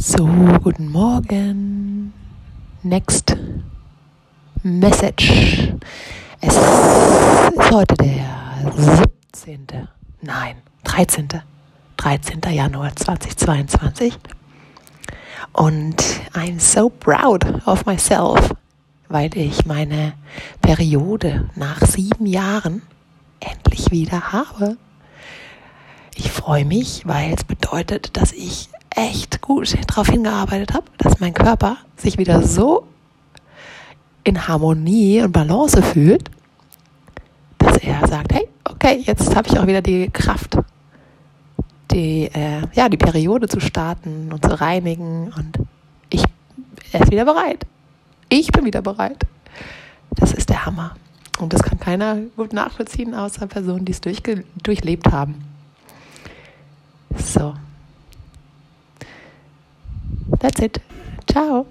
So, guten Morgen. Next Message. Es ist heute der 17. Nein, 13. 13. Januar 2022. Und I'm so proud of myself, weil ich meine Periode nach sieben Jahren endlich wieder habe. Ich freue mich, weil es bedeutet, dass ich echt gut darauf hingearbeitet habe, dass mein Körper sich wieder so in Harmonie und Balance fühlt, dass er sagt, hey, okay, jetzt habe ich auch wieder die Kraft, die, äh, ja, die Periode zu starten und zu reinigen und ich, er ist wieder bereit. Ich bin wieder bereit. Das ist der Hammer. Und das kann keiner gut nachvollziehen, außer Personen, die es durchlebt haben. So. That's it. Ciao.